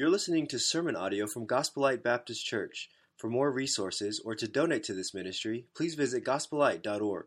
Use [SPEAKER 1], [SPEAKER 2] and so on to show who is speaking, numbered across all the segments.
[SPEAKER 1] You're listening to sermon audio from Gospel Light Baptist Church. For more resources or to donate to this ministry, please visit gospelite.org.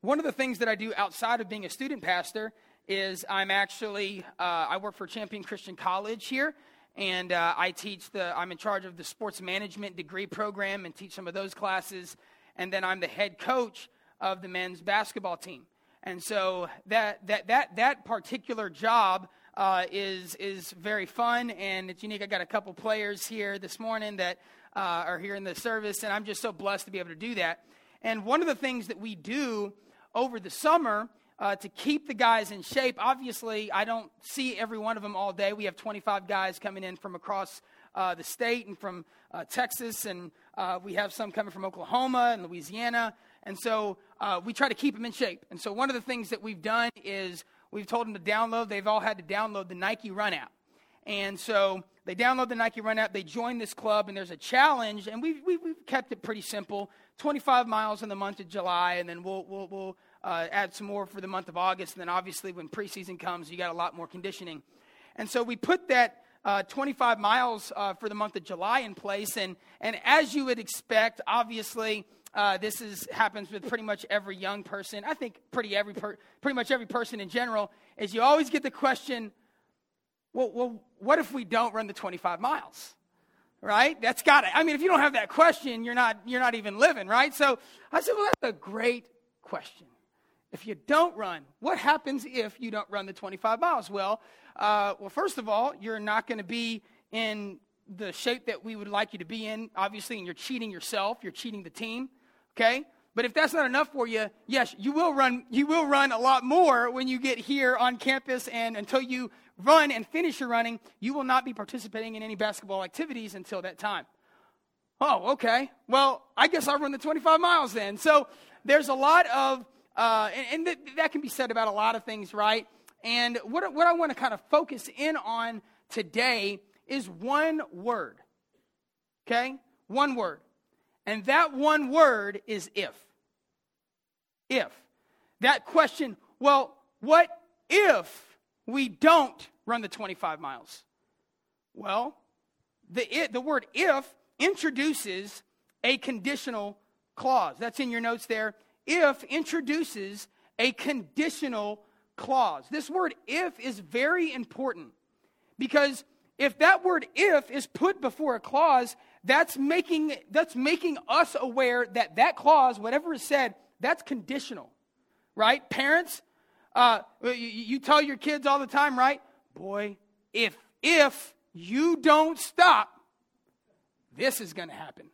[SPEAKER 2] One of the things that I do outside of being a student pastor is I'm actually uh, I work for Champion Christian College here, and uh, I teach the I'm in charge of the sports management degree program and teach some of those classes, and then I'm the head coach of the men's basketball team. And so that that that that particular job uh, is is very fun and it's unique. I got a couple players here this morning that uh, are here in the service, and I'm just so blessed to be able to do that. And one of the things that we do over the summer uh, to keep the guys in shape. Obviously, I don't see every one of them all day. We have 25 guys coming in from across uh, the state and from uh, Texas, and uh, we have some coming from Oklahoma and Louisiana. And so uh, we try to keep them in shape. And so one of the things that we've done is we've told them to download, they've all had to download the Nike Run app. And so they download the Nike Run app, they join this club, and there's a challenge, and we've, we've, we've kept it pretty simple 25 miles in the month of July, and then we'll, we'll, we'll uh, add some more for the month of August. And then obviously, when preseason comes, you got a lot more conditioning. And so we put that uh, 25 miles uh, for the month of July in place. And, and as you would expect, obviously, uh, this is, happens with pretty much every young person. I think pretty, every per, pretty much every person in general, is you always get the question, well, well, what if we don't run the 25 miles? Right? That's got it. I mean, if you don't have that question, you're not, you're not even living, right? So I said, well, that's a great question. If you don't run, what happens if you don't run the 25 miles? Well, uh, well, first of all, you're not going to be in the shape that we would like you to be in, obviously, and you're cheating yourself, you're cheating the team. Okay? But if that's not enough for you, yes, you will run you will run a lot more when you get here on campus and until you run and finish your running, you will not be participating in any basketball activities until that time. Oh, okay. Well, I guess I'll run the 25 miles then. So there's a lot of, uh, and, and th- that can be said about a lot of things, right? And what, what I want to kind of focus in on today is one word. Okay? One word. And that one word is if. If. That question, well, what if we don't run the 25 miles? Well, the, it, the word if introduces a conditional clause. That's in your notes there. If introduces a conditional clause. This word if is very important because if that word if is put before a clause, that's making, that's making us aware that that clause, whatever is said, that's conditional, right? Parents, uh, you, you tell your kids all the time, right? Boy, if, if you don't stop, this is going to happen,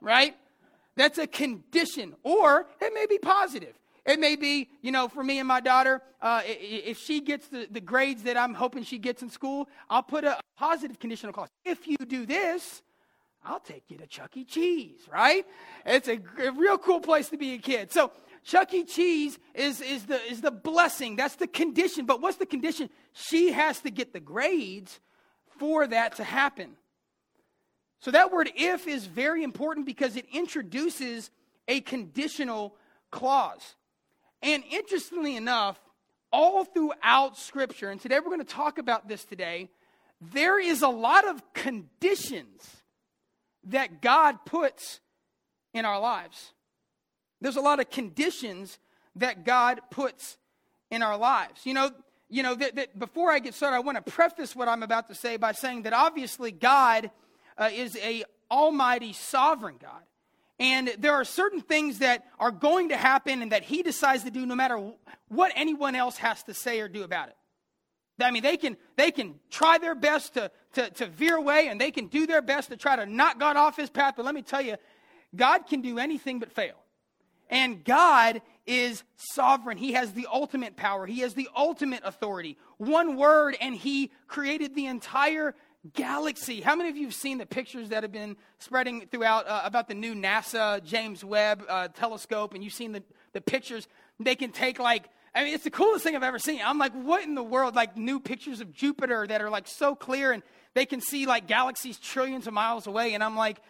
[SPEAKER 2] right? That's a condition, or it may be positive. It may be, you know, for me and my daughter, uh, if she gets the, the grades that I'm hoping she gets in school, I'll put a positive conditional clause. If you do this, I'll take you to Chuck E. Cheese, right? It's a, a, real cool place to be a kid. So Chuck E. Cheese is, is, the, is the blessing. That's the condition. But what's the condition? She has to get the grades for that to happen. So that word if is very important because it introduces a conditional clause. And interestingly enough, all throughout Scripture, and today we're going to talk about this today, there is a lot of conditions that God puts in our lives. There's a lot of conditions that God puts in our lives. You know, you know that, that before I get started, I want to preface what I'm about to say by saying that obviously God uh, is a almighty sovereign God. And there are certain things that are going to happen and that he decides to do no matter what anyone else has to say or do about it. I mean, they can, they can try their best to, to, to veer away and they can do their best to try to knock God off his path. But let me tell you, God can do anything but fail. And God is sovereign. He has the ultimate power. He has the ultimate authority. One word, and He created the entire galaxy. How many of you have seen the pictures that have been spreading throughout uh, about the new NASA James Webb uh, telescope? And you've seen the, the pictures. They can take like I mean, it's the coolest thing I've ever seen. I'm like, what in the world? Like new pictures of Jupiter that are like so clear and they can see like galaxies trillions of miles away. And I'm like,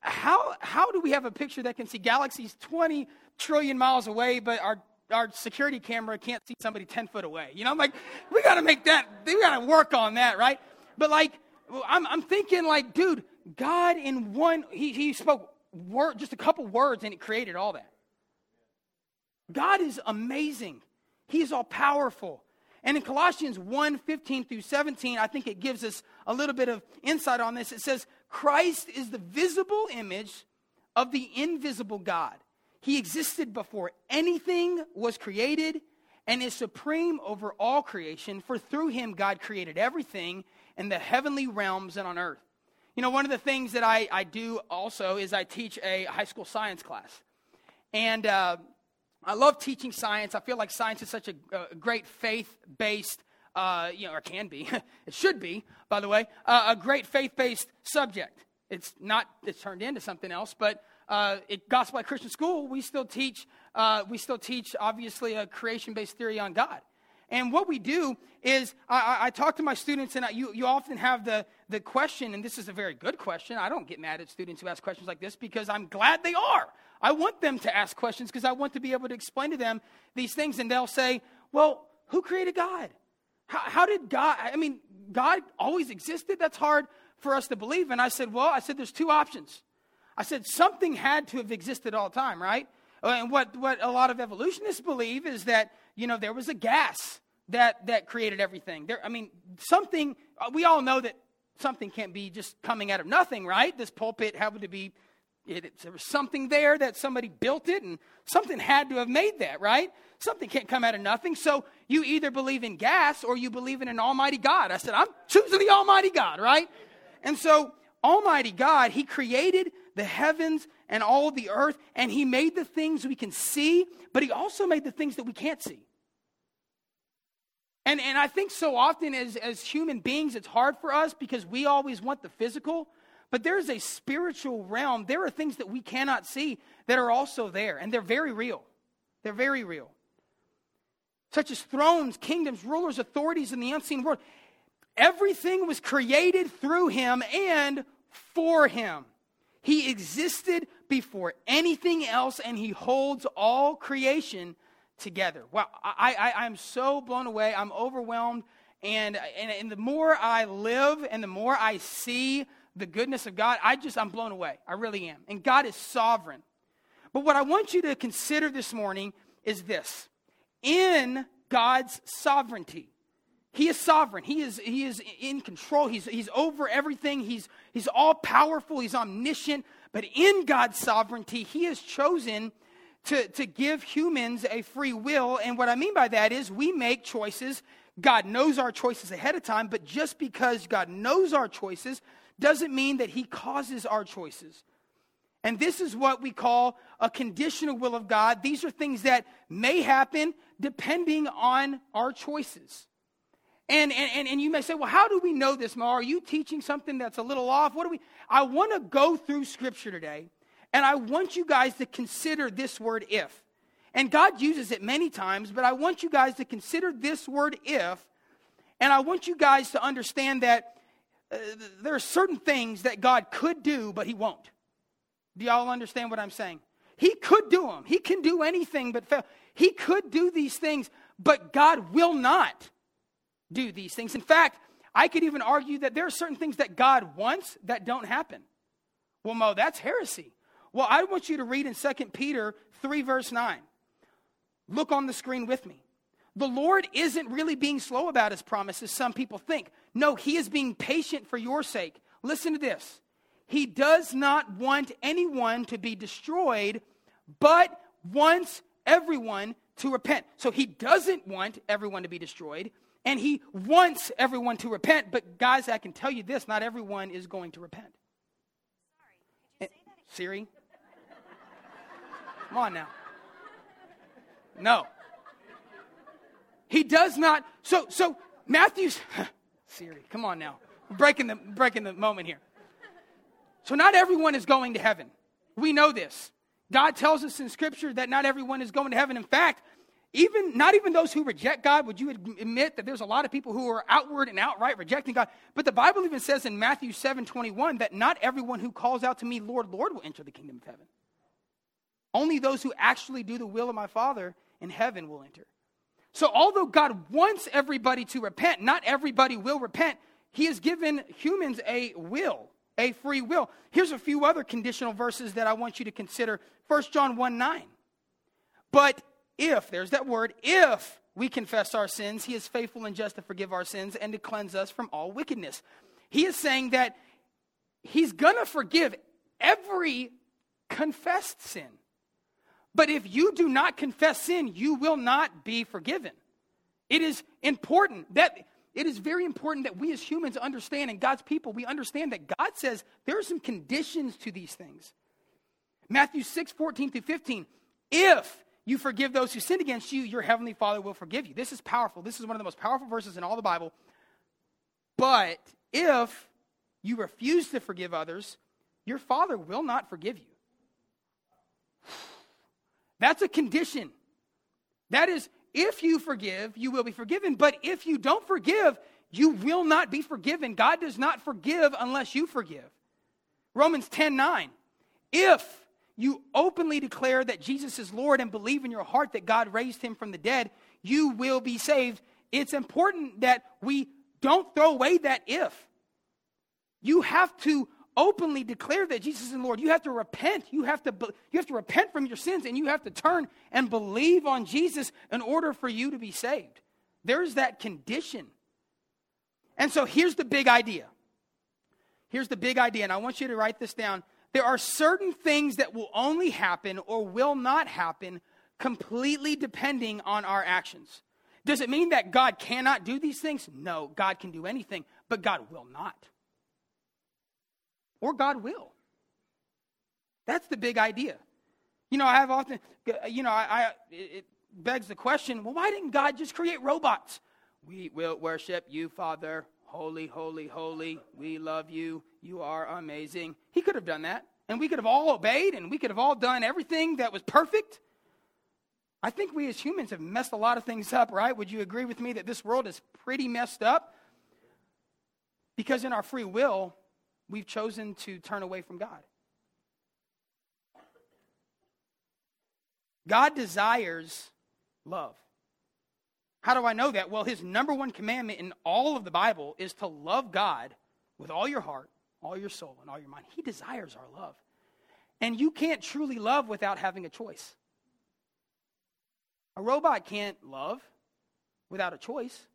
[SPEAKER 2] how, how do we have a picture that can see galaxies 20 trillion miles away, but our our security camera can't see somebody 10 foot away. You know, I'm like, we got to make that, we got to work on that, right? But like, I'm, I'm thinking, like, dude, God in one, he, he spoke word, just a couple words and it created all that. God is amazing. He's all powerful. And in Colossians 1 15 through 17, I think it gives us a little bit of insight on this. It says, Christ is the visible image of the invisible God. He existed before anything was created and is supreme over all creation, for through him God created everything in the heavenly realms and on earth. You know, one of the things that I, I do also is I teach a high school science class. And uh, I love teaching science. I feel like science is such a, a great faith based, uh, you know, or can be, it should be, by the way, uh, a great faith based subject. It's not, it's turned into something else, but uh, at Gospel Light Christian School, we still teach, uh, we still teach, obviously, a creation based theory on God. And what we do is, I, I talk to my students, and I, you, you often have the, the question, and this is a very good question. I don't get mad at students who ask questions like this because I'm glad they are. I want them to ask questions because I want to be able to explain to them these things, and they'll say, Well, who created God? How, how did God, I mean, God always existed? That's hard for us to believe. And I said, Well, I said, there's two options. I said, something had to have existed all the time, right? And what, what a lot of evolutionists believe is that, you know, there was a gas that, that created everything. There, I mean, something, we all know that something can't be just coming out of nothing, right? This pulpit happened to be, it, it, there was something there that somebody built it, and something had to have made that, right? Something can't come out of nothing. So you either believe in gas or you believe in an almighty God. I said, I'm choosing the almighty God, right? And so, almighty God, He created the heavens and all the earth, and He made the things we can see, but He also made the things that we can't see. And, and I think so often as, as human beings, it's hard for us because we always want the physical, but there's a spiritual realm. There are things that we cannot see that are also there, and they're very real. They're very real. Such as thrones, kingdoms, rulers, authorities in the unseen world. Everything was created through him and for him. He existed before anything else, and he holds all creation together. Wow, I, I, I'm so blown away. I'm overwhelmed. And, and, and the more I live and the more I see the goodness of God, I just, I'm blown away. I really am. And God is sovereign. But what I want you to consider this morning is this in God's sovereignty, he is sovereign. He is, he is in control. He's, he's over everything. He's, he's all powerful. He's omniscient. But in God's sovereignty, He has chosen to, to give humans a free will. And what I mean by that is we make choices. God knows our choices ahead of time, but just because God knows our choices doesn't mean that He causes our choices. And this is what we call a conditional will of God. These are things that may happen depending on our choices. And, and, and you may say, well, how do we know this, Mo? Are you teaching something that's a little off? What do we? I want to go through Scripture today, and I want you guys to consider this word if. And God uses it many times, but I want you guys to consider this word if, and I want you guys to understand that uh, there are certain things that God could do, but He won't. Do y'all understand what I'm saying? He could do them. He can do anything but fail. He could do these things, but God will not do these things. In fact, I could even argue that there are certain things that God wants that don't happen. Well, Mo, that's heresy. Well, I want you to read in 2 Peter 3, verse 9. Look on the screen with me. The Lord isn't really being slow about his promises, some people think. No, he is being patient for your sake. Listen to this. He does not want anyone to be destroyed, but wants everyone to repent. So he doesn't want everyone to be destroyed and he wants everyone to repent. But, guys, I can tell you this not everyone is going to repent.
[SPEAKER 3] Sorry, eh,
[SPEAKER 2] Siri? Come on now. No. He does not. So, so Matthew's. Siri, come on now. breaking the, breaking the moment here. So, not everyone is going to heaven. We know this. God tells us in Scripture that not everyone is going to heaven. In fact, even not even those who reject God, would you admit that there's a lot of people who are outward and outright rejecting God? But the Bible even says in Matthew 7 21 that not everyone who calls out to me, Lord, Lord, will enter the kingdom of heaven. Only those who actually do the will of my Father in heaven will enter. So, although God wants everybody to repent, not everybody will repent. He has given humans a will, a free will. Here's a few other conditional verses that I want you to consider 1 John 1 9. But if, there's that word, if we confess our sins, he is faithful and just to forgive our sins and to cleanse us from all wickedness. He is saying that he's going to forgive every confessed sin. But if you do not confess sin, you will not be forgiven. It is important that it is very important that we as humans understand and God's people we understand that God says there are some conditions to these things. Matthew 6, 14 through 15. If you forgive those who sin against you, your heavenly Father will forgive you. This is powerful. This is one of the most powerful verses in all the Bible. But if you refuse to forgive others, your Father will not forgive you. That's a condition. That is, if you forgive, you will be forgiven. But if you don't forgive, you will not be forgiven. God does not forgive unless you forgive. Romans 10 9. If you openly declare that Jesus is Lord and believe in your heart that God raised him from the dead, you will be saved. It's important that we don't throw away that if. You have to openly declare that Jesus is Lord. You have to repent. You have to, you have to repent from your sins and you have to turn and believe on Jesus in order for you to be saved. There's that condition. And so here's the big idea. Here's the big idea, and I want you to write this down. There are certain things that will only happen or will not happen completely depending on our actions. Does it mean that God cannot do these things? No, God can do anything, but God will not or God will. That's the big idea. You know, I have often, you know, I, I it begs the question well, why didn't God just create robots? We will worship you, Father. Holy, holy, holy. We love you. You are amazing. He could have done that. And we could have all obeyed and we could have all done everything that was perfect. I think we as humans have messed a lot of things up, right? Would you agree with me that this world is pretty messed up? Because in our free will, we've chosen to turn away from God. God desires love. How do I know that? Well, his number one commandment in all of the Bible is to love God with all your heart, all your soul, and all your mind. He desires our love. And you can't truly love without having a choice. A robot can't love without a choice.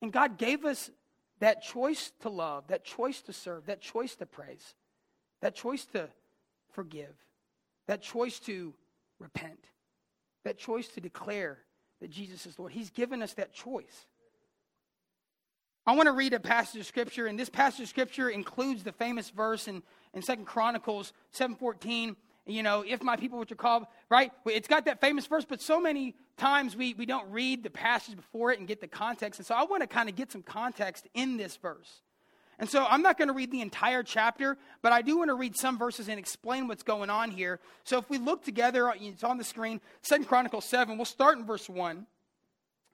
[SPEAKER 2] And God gave us that choice to love, that choice to serve, that choice to praise, that choice to forgive, that choice to repent, that choice to declare that Jesus is Lord. He's given us that choice. I want to read a passage of scripture, and this passage of scripture includes the famous verse in, in 2 Chronicles 7.14 you know, if my people which are called, right? It's got that famous verse, but so many times we, we don't read the passage before it and get the context. And so I want to kind of get some context in this verse. And so I'm not going to read the entire chapter, but I do want to read some verses and explain what's going on here. So if we look together, uh, it's on the screen, Second Chronicles 7, we'll start in verse 1.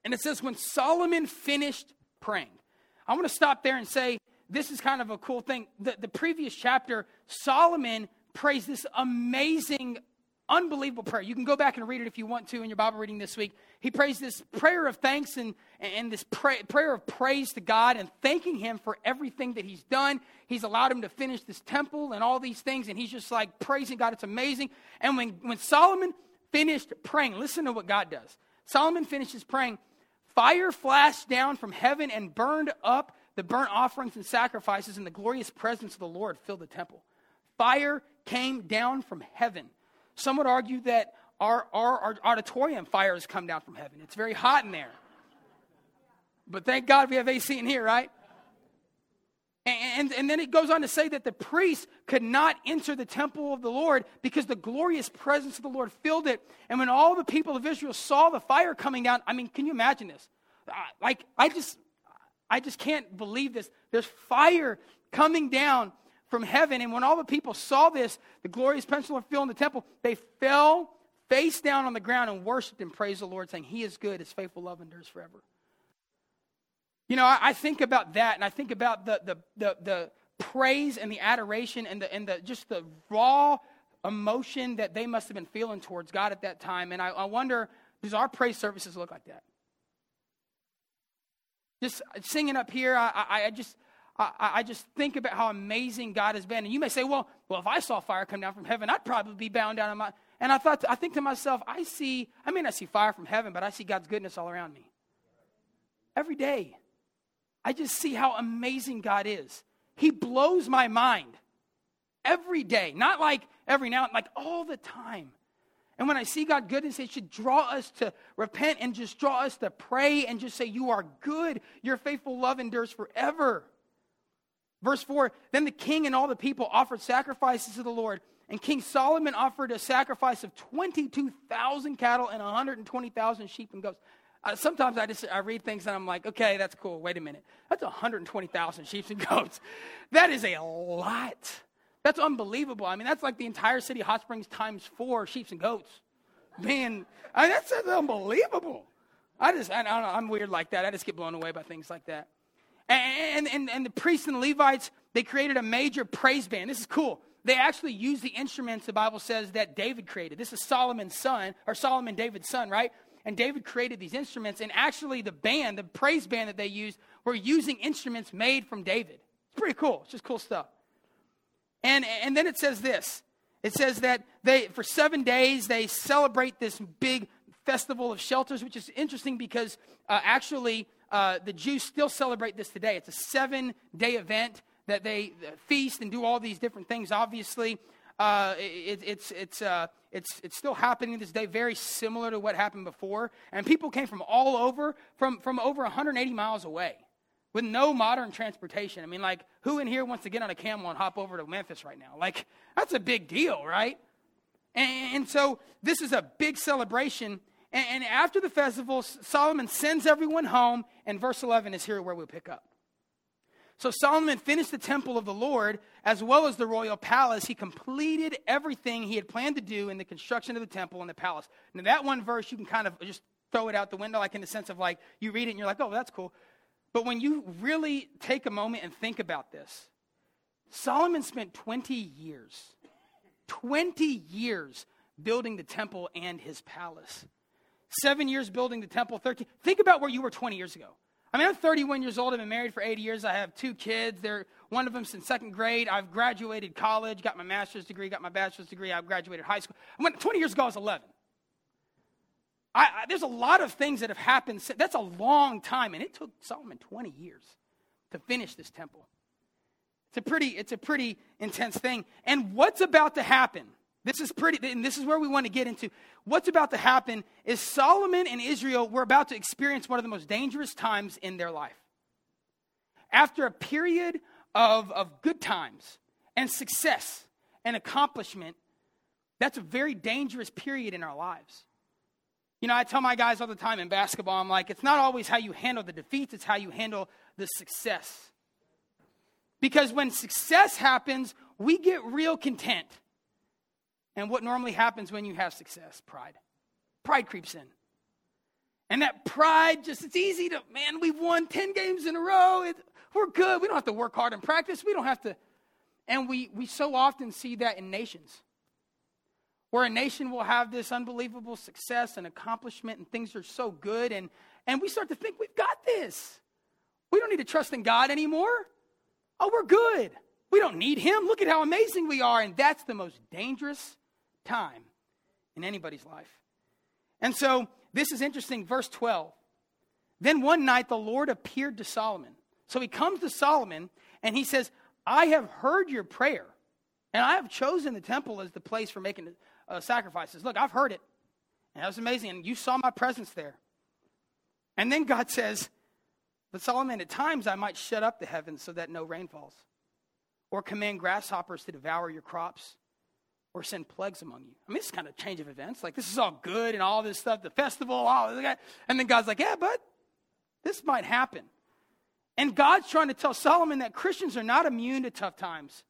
[SPEAKER 2] And it says, When Solomon finished praying. I want to stop there and say, this is kind of a cool thing. The, the previous chapter, Solomon prays this amazing, unbelievable prayer. You can go back and read it if you want to in your Bible reading this week. He prays this prayer of thanks and, and this pray, prayer of praise to God and thanking Him for everything that He's done. He's allowed him to finish this temple and all these things, and he's just like praising God. It's amazing. And when, when Solomon finished praying, listen to what God does. Solomon finishes praying, fire flashed down from heaven and burned up the burnt offerings and sacrifices, and the glorious presence of the Lord filled the temple. Fire came down from heaven. Some would argue that our, our, our auditorium fire has come down from heaven. It's very hot in there. But thank God we have AC in here, right? And, and, then it goes on to say that the priests could not enter the temple of the Lord because the glorious presence of the Lord filled it. And when all the people of Israel saw the fire coming down, I mean, can you imagine this? Like, I just, I just can't believe this. There's fire coming down from heaven. And when all the people saw this, the glorious pencil of in the temple, they fell face down on the ground and worshiped and praised the Lord, saying, He is good, His faithful love endures forever. You know, I, I think about that, and I think about the, the, the, the praise and the adoration and, the, and the, just the raw emotion that they must have been feeling towards God at that time. And I, I wonder Does our praise services look like that? Just singing up here, I, I, I just I, I, just think about how amazing God has been. And you may say, well, well, if I saw fire come down from heaven, I'd probably be bound down in my. And I thought, I think to myself, I see, I mean, I see fire from heaven, but I see God's goodness all around me. Every day. I just see how amazing God is. He blows my mind every day. Not like every now, like all the time. And when I see God goodness, it should draw us to repent and just draw us to pray and just say, You are good. Your faithful love endures forever. Verse 4 Then the king and all the people offered sacrifices to the Lord. And King Solomon offered a sacrifice of 22,000 cattle and 120,000 sheep and goats. Uh, sometimes I just I read things and I'm like, okay, that's cool. Wait a minute. That's 120,000 sheep and goats. That is a lot. That's unbelievable. I mean, that's like the entire city of Hot Springs times four sheep and goats. Man, I mean, that's, unbelievable. I just, I, I don't know, I'm weird like that. I just get blown away by things like that. And, and, and the priests and the Levites, they created a major praise band. This is cool. They actually used the instruments the Bible says that David created. This is Solomon's son, or Solomon, David's son, right? And David created these instruments. And actually, the band, the praise band that they used, were using instruments made from David. It's pretty cool. It's just cool stuff. And, and then it says this it says that they, for seven days, they celebrate this big festival of shelters, which is interesting because uh, actually uh, the Jews still celebrate this today. It's a seven day event that they uh, feast and do all these different things. Obviously, uh, it, it's, it's, uh, it's, it's still happening this day, very similar to what happened before. And people came from all over, from, from over 180 miles away with no modern transportation. I mean, like, who in here wants to get on a camel and hop over to Memphis right now? Like, that's a big deal, right? And, and so this is a big celebration. And, and after the festival, Solomon sends everyone home, and verse 11 is here where we pick up. So Solomon finished the temple of the Lord as well as the royal palace. He completed everything he had planned to do in the construction of the temple and the palace. Now, that one verse, you can kind of just throw it out the window, like in the sense of like you read it and you're like, oh, that's cool. But when you really take a moment and think about this, Solomon spent 20 years, 20 years building the temple and his palace. Seven years building the temple, 13. Think about where you were 20 years ago. I mean, I'm 31 years old. I've been married for 80 years. I have two kids. They're one of them's in second grade. I've graduated college, got my master's degree, got my bachelor's degree. I've graduated high school. I went 20 years ago. I was 11. I, I, there's a lot of things that have happened. That's a long time, and it took Solomon 20 years to finish this temple. It's a pretty, it's a pretty intense thing. And what's about to happen? This is pretty, and this is where we want to get into. What's about to happen is Solomon and Israel were about to experience one of the most dangerous times in their life. After a period of, of good times and success and accomplishment, that's a very dangerous period in our lives. You know, I tell my guys all the time in basketball, I'm like, it's not always how you handle the defeats, it's how you handle the success. Because when success happens, we get real content. And what normally happens when you have success? Pride. Pride creeps in. And that pride just, it's easy to, man, we've won 10 games in a row. It, we're good. We don't have to work hard in practice. We don't have to. And we, we so often see that in nations where a nation will have this unbelievable success and accomplishment and things are so good and, and we start to think we've got this we don't need to trust in god anymore oh we're good we don't need him look at how amazing we are and that's the most dangerous time in anybody's life and so this is interesting verse 12 then one night the lord appeared to solomon so he comes to solomon and he says i have heard your prayer and i have chosen the temple as the place for making uh, sacrifices. Look, I've heard it. And that was amazing. And you saw my presence there. And then God says, But Solomon, at times I might shut up the heavens so that no rain falls, or command grasshoppers to devour your crops, or send plagues among you. I mean, this is kind of change of events. Like, this is all good and all this stuff, the festival, all that. And then God's like, Yeah, but this might happen. And God's trying to tell Solomon that Christians are not immune to tough times.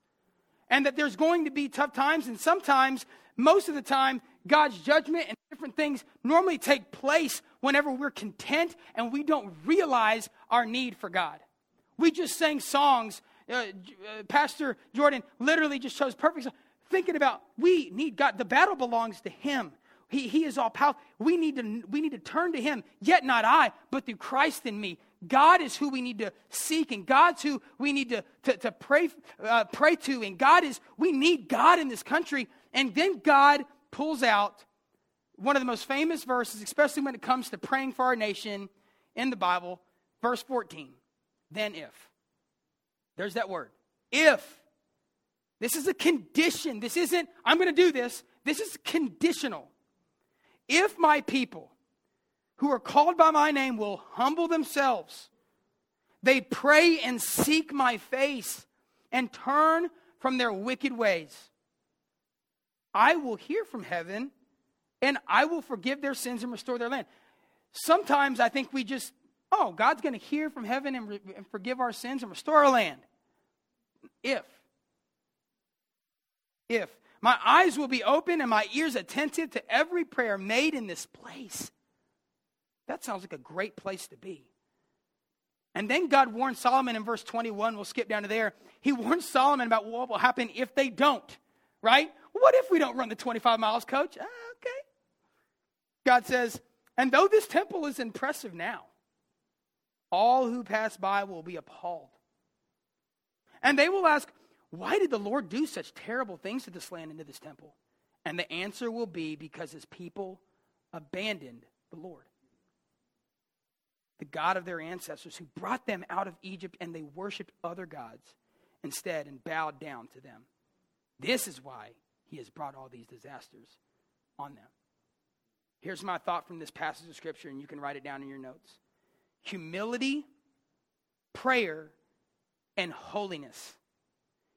[SPEAKER 2] And that there's going to be tough times, and sometimes most of the time, God's judgment and different things normally take place whenever we're content and we don't realize our need for God. We just sang songs. Uh, uh, Pastor Jordan literally just chose perfect. Thinking about we need God. The battle belongs to Him. He, he is all powerful. We need, to, we need to turn to Him, yet not I, but through Christ in me. God is who we need to seek, and God's who we need to, to, to pray, uh, pray to. And God is, we need God in this country. And then God pulls out one of the most famous verses, especially when it comes to praying for our nation in the Bible, verse 14. Then if. There's that word. If. This is a condition. This isn't, I'm going to do this. This is conditional. If my people who are called by my name will humble themselves, they pray and seek my face and turn from their wicked ways, I will hear from heaven and I will forgive their sins and restore their land. Sometimes I think we just, oh, God's going to hear from heaven and, re- and forgive our sins and restore our land. If. If. My eyes will be open and my ears attentive to every prayer made in this place. That sounds like a great place to be. And then God warned Solomon in verse 21, we'll skip down to there. He warned Solomon about what will happen if they don't, right? What if we don't run the 25 miles, coach? Ah, okay. God says, and though this temple is impressive now, all who pass by will be appalled. And they will ask, why did the Lord do such terrible things to this land and to this temple? And the answer will be because his people abandoned the Lord, the God of their ancestors, who brought them out of Egypt, and they worshiped other gods instead and bowed down to them. This is why he has brought all these disasters on them. Here's my thought from this passage of Scripture, and you can write it down in your notes humility, prayer, and holiness.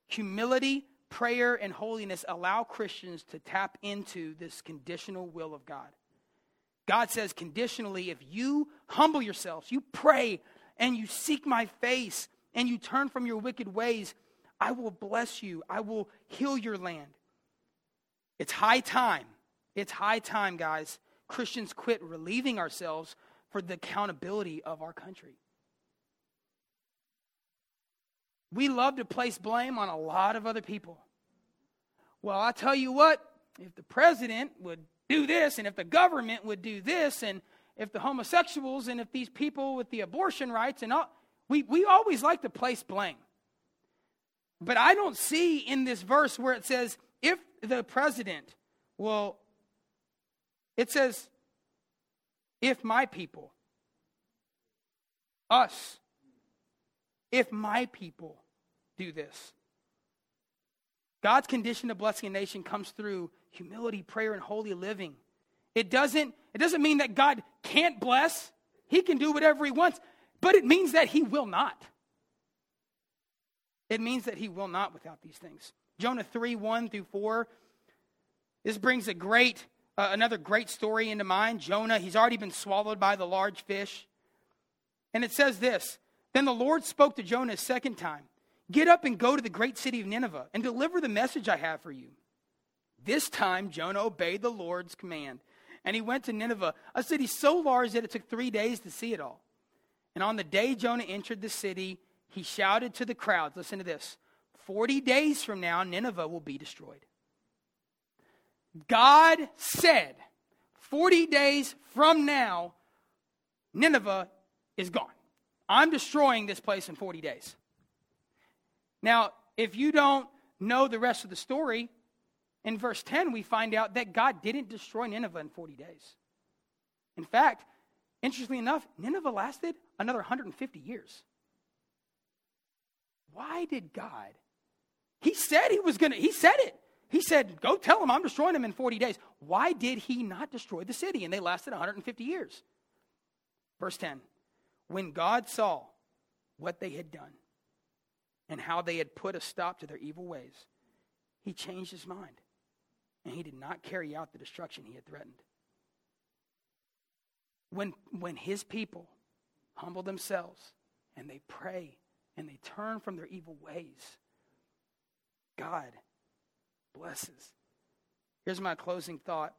[SPEAKER 2] Humility, prayer, and holiness allow Christians to tap into this conditional will of God. God says conditionally, if you humble yourselves, you pray, and you seek my face, and you turn from your wicked ways, I will bless you. I will heal your land. It's high time. It's high time, guys, Christians quit relieving ourselves for the accountability of our country. We love to place blame on a lot of other people. Well, I tell you what, if the president would do this, and if the government would do this, and if the homosexuals, and if these people with the abortion rights, and all, we, we always like to place blame. But I don't see in this verse where it says, if the president will it says, if my people, us, if my people do this. God's condition of blessing a nation comes through humility, prayer, and holy living. It doesn't, it doesn't mean that God can't bless. He can do whatever he wants, but it means that he will not. It means that he will not without these things. Jonah 3 1 through 4. This brings a great uh, another great story into mind Jonah, he's already been swallowed by the large fish. And it says this Then the Lord spoke to Jonah a second time Get up and go to the great city of Nineveh and deliver the message I have for you. This time, Jonah obeyed the Lord's command. And he went to Nineveh, a city so large that it took three days to see it all. And on the day Jonah entered the city, he shouted to the crowds listen to this 40 days from now, Nineveh will be destroyed. God said, 40 days from now, Nineveh is gone. I'm destroying this place in 40 days. Now, if you don't know the rest of the story, in verse 10, we find out that God didn't destroy Nineveh in 40 days. In fact, interestingly enough, Nineveh lasted another 150 years. Why did God? He said he was going to, he said it. He said, Go tell them I'm destroying them in 40 days. Why did he not destroy the city? And they lasted 150 years. Verse 10 When God saw what they had done and how they had put a stop to their evil ways, he changed his mind and he did not carry out the destruction he had threatened. When, when his people humble themselves and they pray and they turn from their evil ways, God blesses. Here's my closing thought.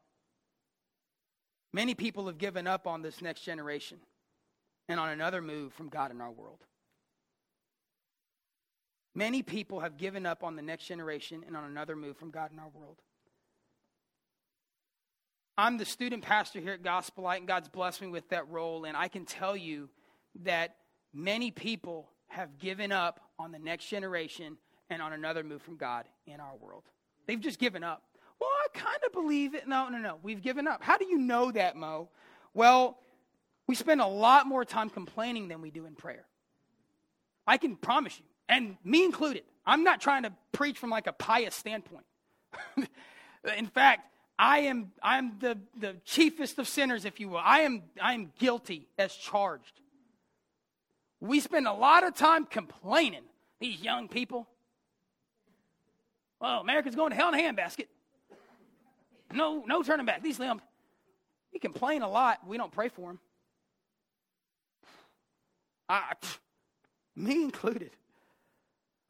[SPEAKER 2] Many people have given up on this next generation and on another move from God in our world. Many people have given up on the next generation and on another move from God in our world. I'm the student pastor here at Gospel Light, and God's blessed me with that role. And I can tell you that many people have given up on the next generation and on another move from God in our world. They've just given up. Well, I kind of believe it. No, no, no. We've given up. How do you know that, Mo? Well, we spend a lot more time complaining than we do in prayer. I can promise you, and me included. I'm not trying to preach from like a pious standpoint. in fact, I am I'm the, the chiefest of sinners, if you will. I am I am guilty as charged. We spend a lot of time complaining, these young people. Well, America's going to hell in a handbasket. No, no turning back. These limbs. We complain a lot. We don't pray for them. I, me included.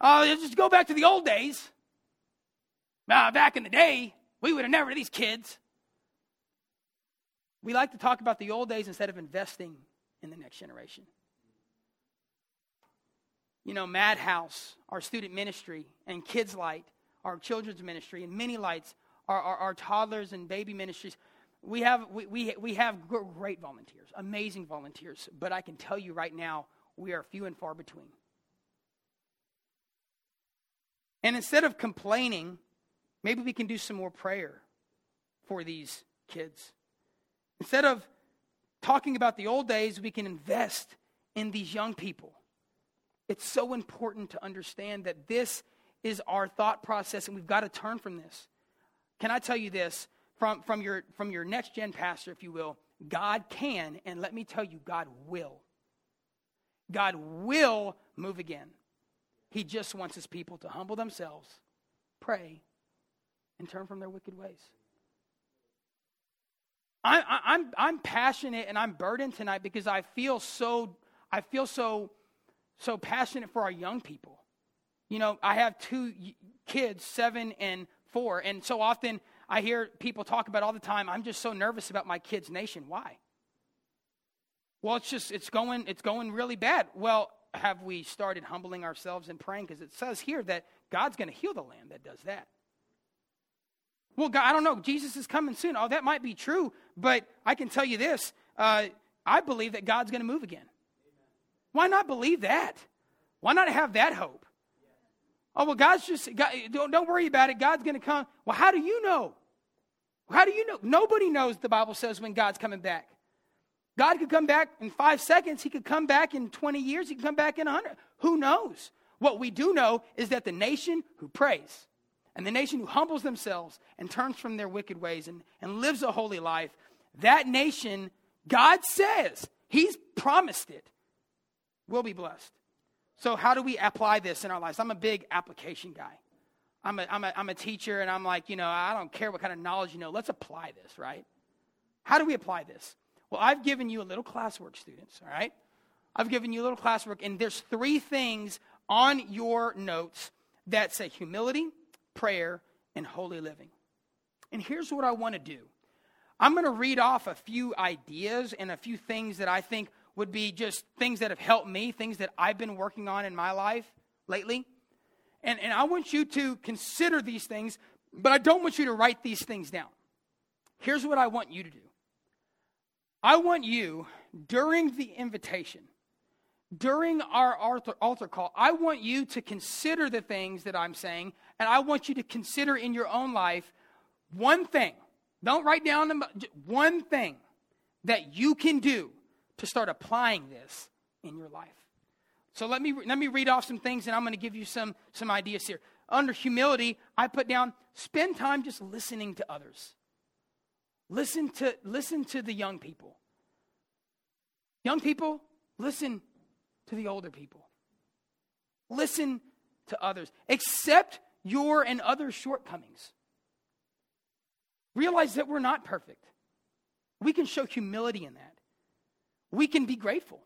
[SPEAKER 2] Uh, just go back to the old days. Back in the day, we would have never, these kids. We like to talk about the old days instead of investing in the next generation. You know, Madhouse, our student ministry, and Kids Light, our children's ministry, and Many Lights, our, our, our toddlers and baby ministries. We have, we, we, we have great volunteers, amazing volunteers, but I can tell you right now, we are few and far between. And instead of complaining, maybe we can do some more prayer for these kids. Instead of talking about the old days, we can invest in these young people. It's so important to understand that this is our thought process, and we've got to turn from this. Can I tell you this from, from, your, from your next gen pastor, if you will? God can, and let me tell you, God will. God will move again. He just wants his people to humble themselves, pray, and turn from their wicked ways. I, I, I'm, I'm passionate and I'm burdened tonight because I feel so I feel so so passionate for our young people. You know, I have two kids, seven and four, and so often I hear people talk about all the time. I'm just so nervous about my kids' nation. Why? Well, it's just it's going it's going really bad. Well, have we started humbling ourselves and praying? Because it says here that God's going to heal the land that does that. Well, God, I don't know. Jesus is coming soon. Oh, that might be true, but I can tell you this: uh, I believe that God's going to move again. Why not believe that? Why not have that hope? Oh well, God's just God, don't, don't worry about it. God's going to come. Well, how do you know? How do you know? Nobody knows. The Bible says when God's coming back. God could come back in five seconds. He could come back in 20 years. He could come back in 100. Who knows? What we do know is that the nation who prays and the nation who humbles themselves and turns from their wicked ways and, and lives a holy life, that nation, God says, He's promised it, will be blessed. So, how do we apply this in our lives? I'm a big application guy. I'm a, I'm, a, I'm a teacher, and I'm like, you know, I don't care what kind of knowledge you know. Let's apply this, right? How do we apply this? Well, I've given you a little classwork, students, all right? I've given you a little classwork, and there's three things on your notes that say humility, prayer, and holy living. And here's what I want to do I'm going to read off a few ideas and a few things that I think would be just things that have helped me, things that I've been working on in my life lately. And, and I want you to consider these things, but I don't want you to write these things down. Here's what I want you to do I want you, during the invitation, during our altar, call, I want you to consider the things that I'm saying, and I want you to consider in your own life one thing. Don't write down one thing that you can do to start applying this in your life. So let me let me read off some things, and I'm going to give you some some ideas here. Under humility, I put down spend time just listening to others. Listen to, listen to the young people. Young people, listen to the older people. Listen to others. Accept your and other shortcomings. Realize that we're not perfect. We can show humility in that. We can be grateful.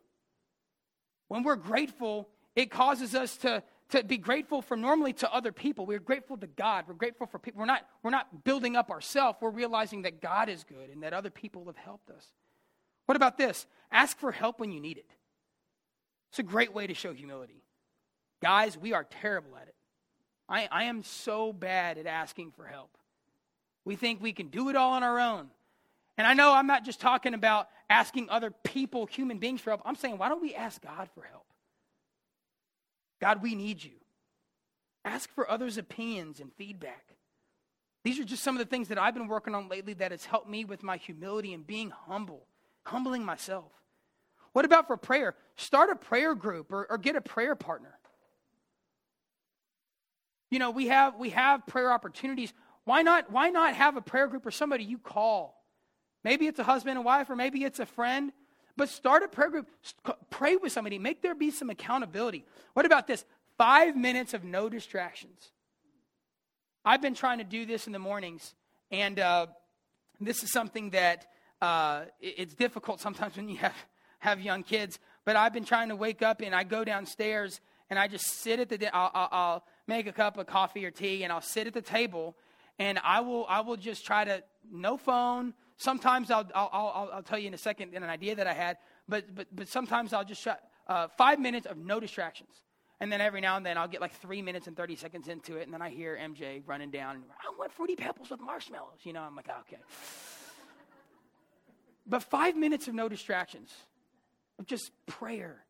[SPEAKER 2] When we're grateful, it causes us to to be grateful for normally to other people. We're grateful to God. We're grateful for people. We're not, we're not building up ourselves. We're realizing that God is good and that other people have helped us. What about this? Ask for help when you need it. It's a great way to show humility. Guys, we are terrible at it. I, I am so bad at asking for help. We think we can do it all on our own. And I know I'm not just talking about asking other people, human beings, for help. I'm saying, why don't we ask God for help? God, we need you. Ask for others' opinions and feedback. These are just some of the things that I've been working on lately that has helped me with my humility and being humble, humbling myself. What about for prayer? Start a prayer group or, or get a prayer partner. You know, we have we have prayer opportunities. Why not why not have a prayer group or somebody you call? Maybe it's a husband and wife or maybe it's a friend, but start a prayer group. Pray with somebody. Make there be some accountability. What about this? 5 minutes of no distractions. I've been trying to do this in the mornings, and uh, this is something that uh, it's difficult sometimes when you have, have young kids. But I've been trying to wake up, and I go downstairs, and I just sit at the. I'll, I'll, I'll make a cup of coffee or tea, and I'll sit at the table, and I will. I will just try to no phone. Sometimes I'll. I'll, I'll, I'll tell you in a second an idea that I had, but but but sometimes I'll just shut uh, five minutes of no distractions. And then every now and then I'll get like three minutes and 30 seconds into it, and then I hear MJ running down, I want fruity pebbles with marshmallows. You know, I'm like, okay. but five minutes of no distractions, of just prayer.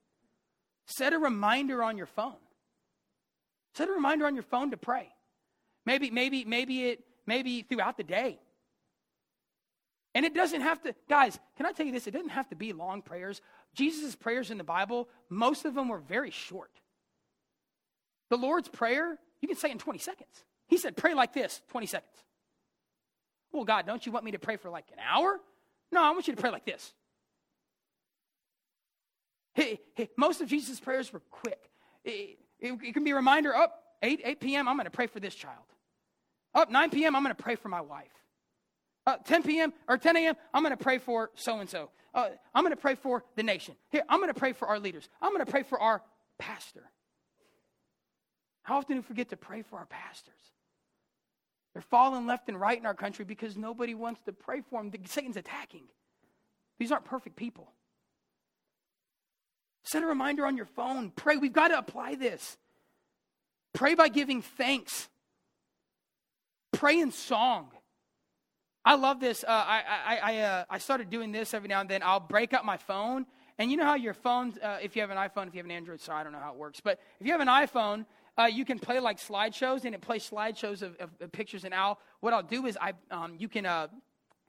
[SPEAKER 2] Set a reminder on your phone. Set a reminder on your phone to pray. Maybe, maybe, maybe it, maybe throughout the day. And it doesn't have to, guys, can I tell you this? It doesn't have to be long prayers. Jesus' prayers in the Bible, most of them were very short. The Lord's Prayer, you can say in 20 seconds. He said, pray like this, 20 seconds. Well, God, don't you want me to pray for like an hour? No, I want you to pray like this. Hey, hey, most of Jesus' prayers were quick. It, it, it can be a reminder up 8, 8 p.m., I'm going to pray for this child. Up 9 p.m., I'm going to pray for my wife. Uh, 10 p.m. or 10 a.m., I'm going to pray for so and so. I'm going to pray for the nation. Here, I'm going to pray for our leaders. I'm going to pray for our pastor. How often do we forget to pray for our pastors? They're falling left and right in our country because nobody wants to pray for them. Satan's attacking. These aren't perfect people. Set a reminder on your phone. Pray. We've got to apply this. Pray by giving thanks. Pray in song. I love this. Uh, I, I, I, uh, I started doing this every now and then. I'll break up my phone. And you know how your phone, uh, if you have an iPhone, if you have an Android, sorry, I don't know how it works. But if you have an iPhone, uh, you can play like slideshows, and it plays slideshows of, of, of pictures. And I'll, what I'll do is I, um, you can, uh,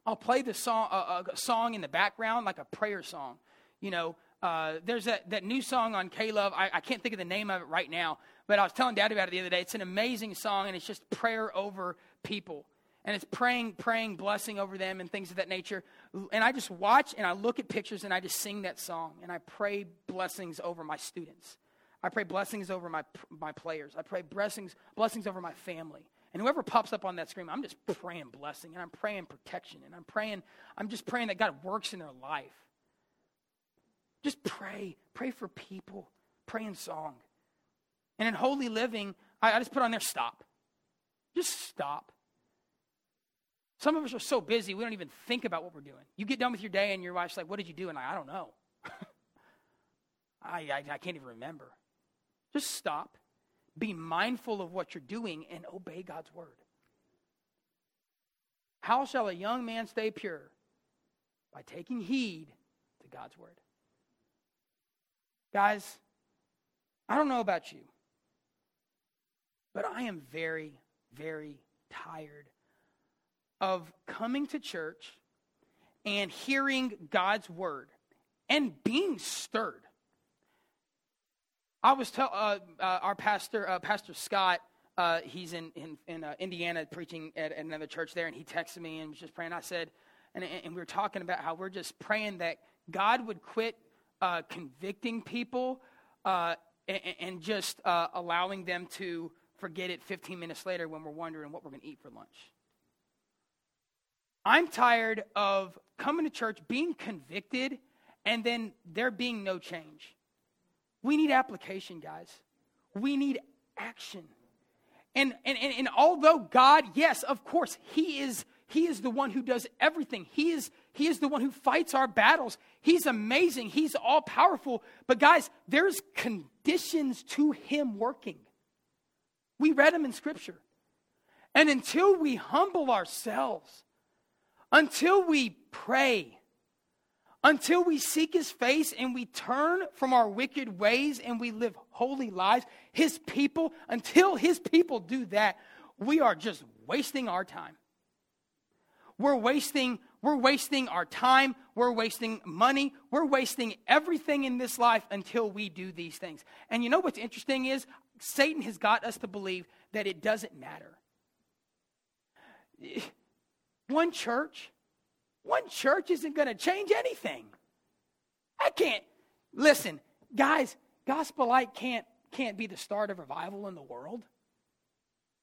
[SPEAKER 2] I'll play the song, uh, a song in the background, like a prayer song. You know, uh, there's that, that new song on K-Love. I, I can't think of the name of it right now, but I was telling Dad about it the other day. It's an amazing song, and it's just prayer over people. And it's praying, praying, blessing over them and things of that nature. And I just watch and I look at pictures and I just sing that song and I pray blessings over my students. I pray blessings over my, my players. I pray blessings, blessings over my family. And whoever pops up on that screen, I'm just praying blessing and I'm praying protection and I'm praying, I'm just praying that God works in their life. Just pray. Pray for people. Pray in song. And in holy living, I, I just put on there stop. Just stop. Some of us are so busy, we don't even think about what we're doing. You get done with your day and your wife's like, What did you do? And I, I don't know. I, I, I can't even remember. Just stop, be mindful of what you're doing, and obey God's word. How shall a young man stay pure? By taking heed to God's word. Guys, I don't know about you, but I am very, very tired of coming to church and hearing God's word and being stirred. I was tell uh, uh, our pastor, uh, Pastor Scott. Uh, he's in in, in uh, Indiana preaching at, at, another church there, and he texted me and was just praying. I said, and, and we were talking about how we're just praying that God would quit uh, convicting people and, and, just allowing them to forget it 15 minutes later when we're wondering what we're going to eat for lunch. I'm tired of coming to church, being convicted, and then there being no change. We need application, guys. We need action. And, and, and, and, although God, yes, of course, He is, he is the one who does everything. He is, he is the one who fights our battles. He's amazing. He's all powerful. But guys, there's conditions to Him working. We read them in Scripture. And until we humble ourselves, until we pray, until we seek his face and we turn from our wicked ways and we live holy lives, his people, until his people do that, we are just wasting our time. We're wasting we're wasting our time, we're wasting money, we're wasting everything in this life until we do these things. And you know what's interesting is Satan has got us to believe that it doesn't matter. One church, one church isn't going to change anything. I can't listen, guys. Gospel light can't can't be the start of revival in the world.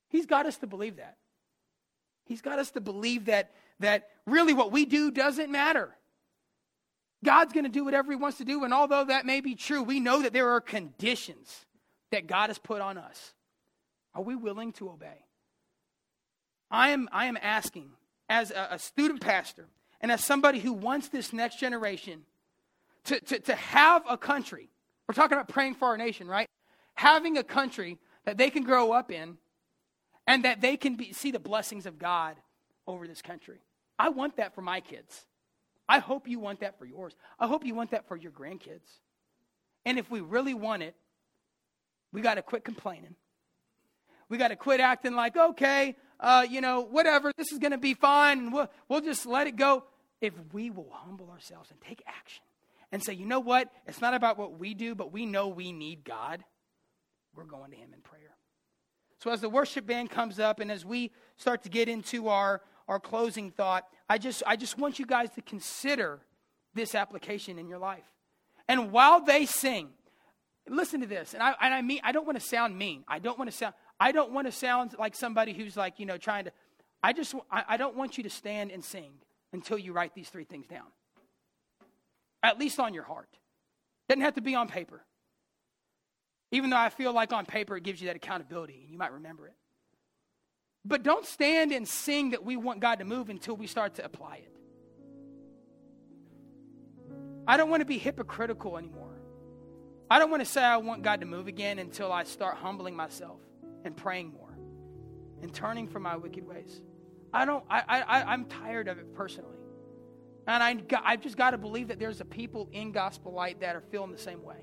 [SPEAKER 2] He's got us to believe that. He's got us to believe that that really what we do doesn't matter. God's going to do whatever he wants to do and although that may be true, we know that there are conditions that God has put on us. Are we willing to obey? I am I am asking as a, a student pastor and as somebody who wants this next generation to, to, to have a country, we're talking about praying for our nation, right? Having a country that they can grow up in and that they can be, see the blessings of God over this country. I want that for my kids. I hope you want that for yours. I hope you want that for your grandkids. And if we really want it, we got to quit complaining. We got to quit acting like, okay, uh, you know, whatever, this is going to be fine, we'll, we'll just let it go. If we will humble ourselves and take action and say, you know what, it's not about what we do, but we know we need God, we're going to Him in prayer. So as the worship band comes up and as we start to get into our, our closing thought, I just, I just want you guys to consider this application in your life. And while they sing, listen to this, and I, and I mean, I don't want to sound mean. I don't want to sound, I don't want to sound like somebody who's like, you know, trying to, I just, I, don't want you to stand and sing until you write these three things down. At least on your heart. Doesn't have to be on paper. Even though I feel like on paper it gives you that accountability and you might remember it. But don't stand and sing that we want God to move until we start to apply it. I don't want to be hypocritical anymore. I don't want to say I want God to move again until I start humbling myself and praying more and turning from my wicked ways. I don't, I, I, I'm tired of it personally. And I, I've just got to believe that there's a people in Gospel Light that are feeling the same way.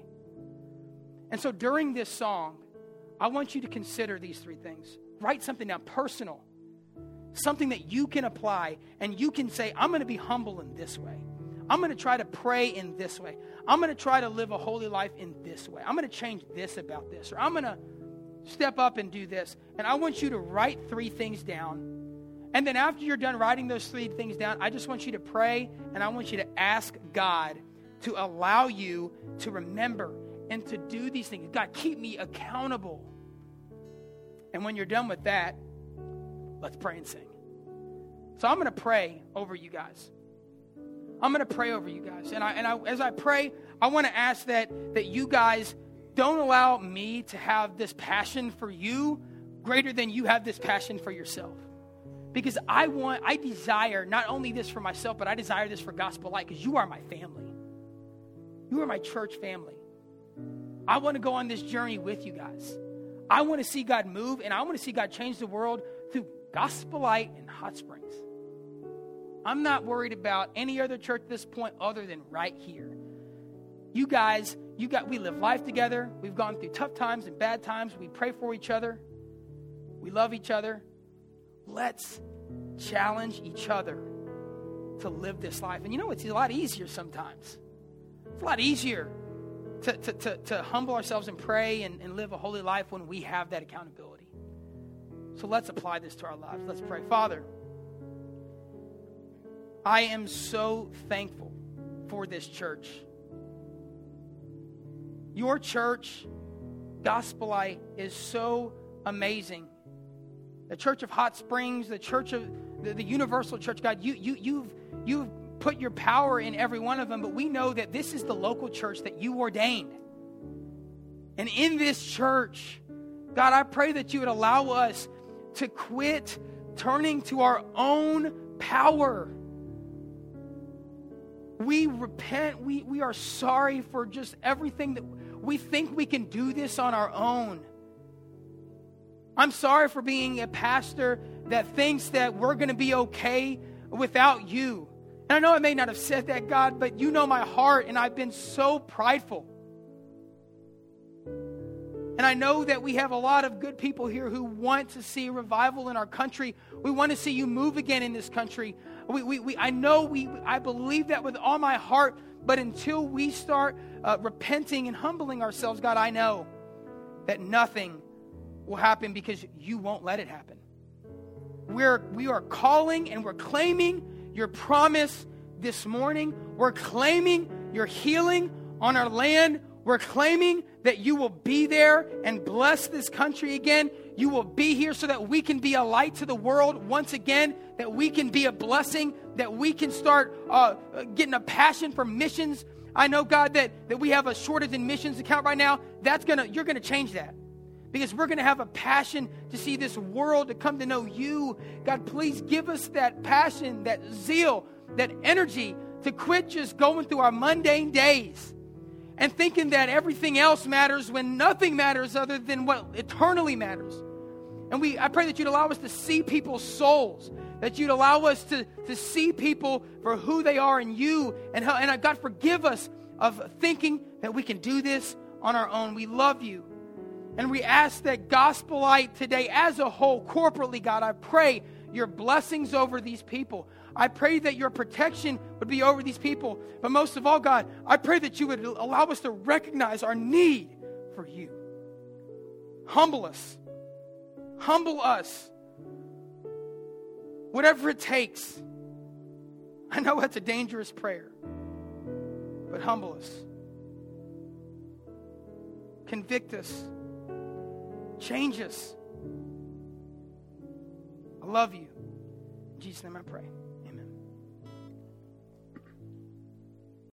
[SPEAKER 2] And so during this song, I want you to consider these three things. Write something down personal, something that you can apply, and you can say, I'm going to be humble in this way. I'm going to try to pray in this way. I'm going to try to live a holy life in this way. I'm going to change this about this, or I'm going to step up and do this. And I want you to write three things down. And then after you're done writing those three things down, I just want you to pray and I want you to ask God to allow you to remember and to do these things. God, keep me accountable. And when you're done with that, let's pray and sing. So I'm going to pray over you guys. I'm going to pray over you guys. And, I, and I, as I pray, I want to ask that, that you guys don't allow me to have this passion for you greater than you have this passion for yourself. Because I want, I desire not only this for myself, but I desire this for Gospel Light because you are my family. You are my church family. I want to go on this journey with you guys. I want to see God move and I want to see God change the world through Gospel Light and Hot Springs. I'm not worried about any other church at this point other than right here. You guys, you got we live life together. We've gone through tough times and bad times. We pray for each other. We love each other. Let's challenge each other to live this life. And you know, it's a lot easier sometimes. It's a lot easier to, to, to, to humble ourselves and pray and, and live a holy life when we have that accountability. So let's apply this to our lives. Let's pray. Father, I am so thankful for this church. Your church, Gospel Light, is so amazing. The Church of Hot Springs, the Church of the, the Universal Church, God, you, you, you've, you've put your power in every one of them, but we know that this is the local church that you ordained. And in this church, God, I pray that you would allow us to quit turning to our own power we repent. We, we are sorry for just everything that we think we can do this on our own. I'm sorry for being a pastor that thinks that we're going to be okay without you. And I know I may not have said that, God, but you know my heart, and I've been so prideful. And I know that we have a lot of good people here who want to see revival in our country. We want to see you move again in this country. We, we, we, I know we, I believe that with all my heart, but until we start uh, repenting and humbling ourselves, God, I know that nothing will happen because you won't let it happen. We're, we are calling and we're claiming your promise this morning. We're claiming your healing on our land. We're claiming that you will be there and bless this country again. You will be here so that we can be a light to the world once again, that we can be a blessing, that we can start uh, getting a passion for missions. I know, God, that, that we have a shortage in missions account right now. That's gonna, you're gonna change that because we're to have a passion to see this world to come to know you. God, please give us that passion, that zeal, that energy to quit just going through our mundane days and thinking that everything else matters when nothing matters other than what eternally matters. And we, I pray that you'd allow us to see people's souls, that you'd allow us to, to see people for who they are in you. And, how, and uh, God, forgive us of thinking that we can do this on our own. We love you. And we ask that Gospel Light today, as a whole, corporately, God, I pray your blessings over these people. I pray that your protection would be over these people. But most of all, God, I pray that you would allow us to recognize our need for you. Humble us. Humble us. Whatever it takes. I know that's a dangerous prayer, but humble us. Convict us. Change us. I love you. In Jesus' name I pray.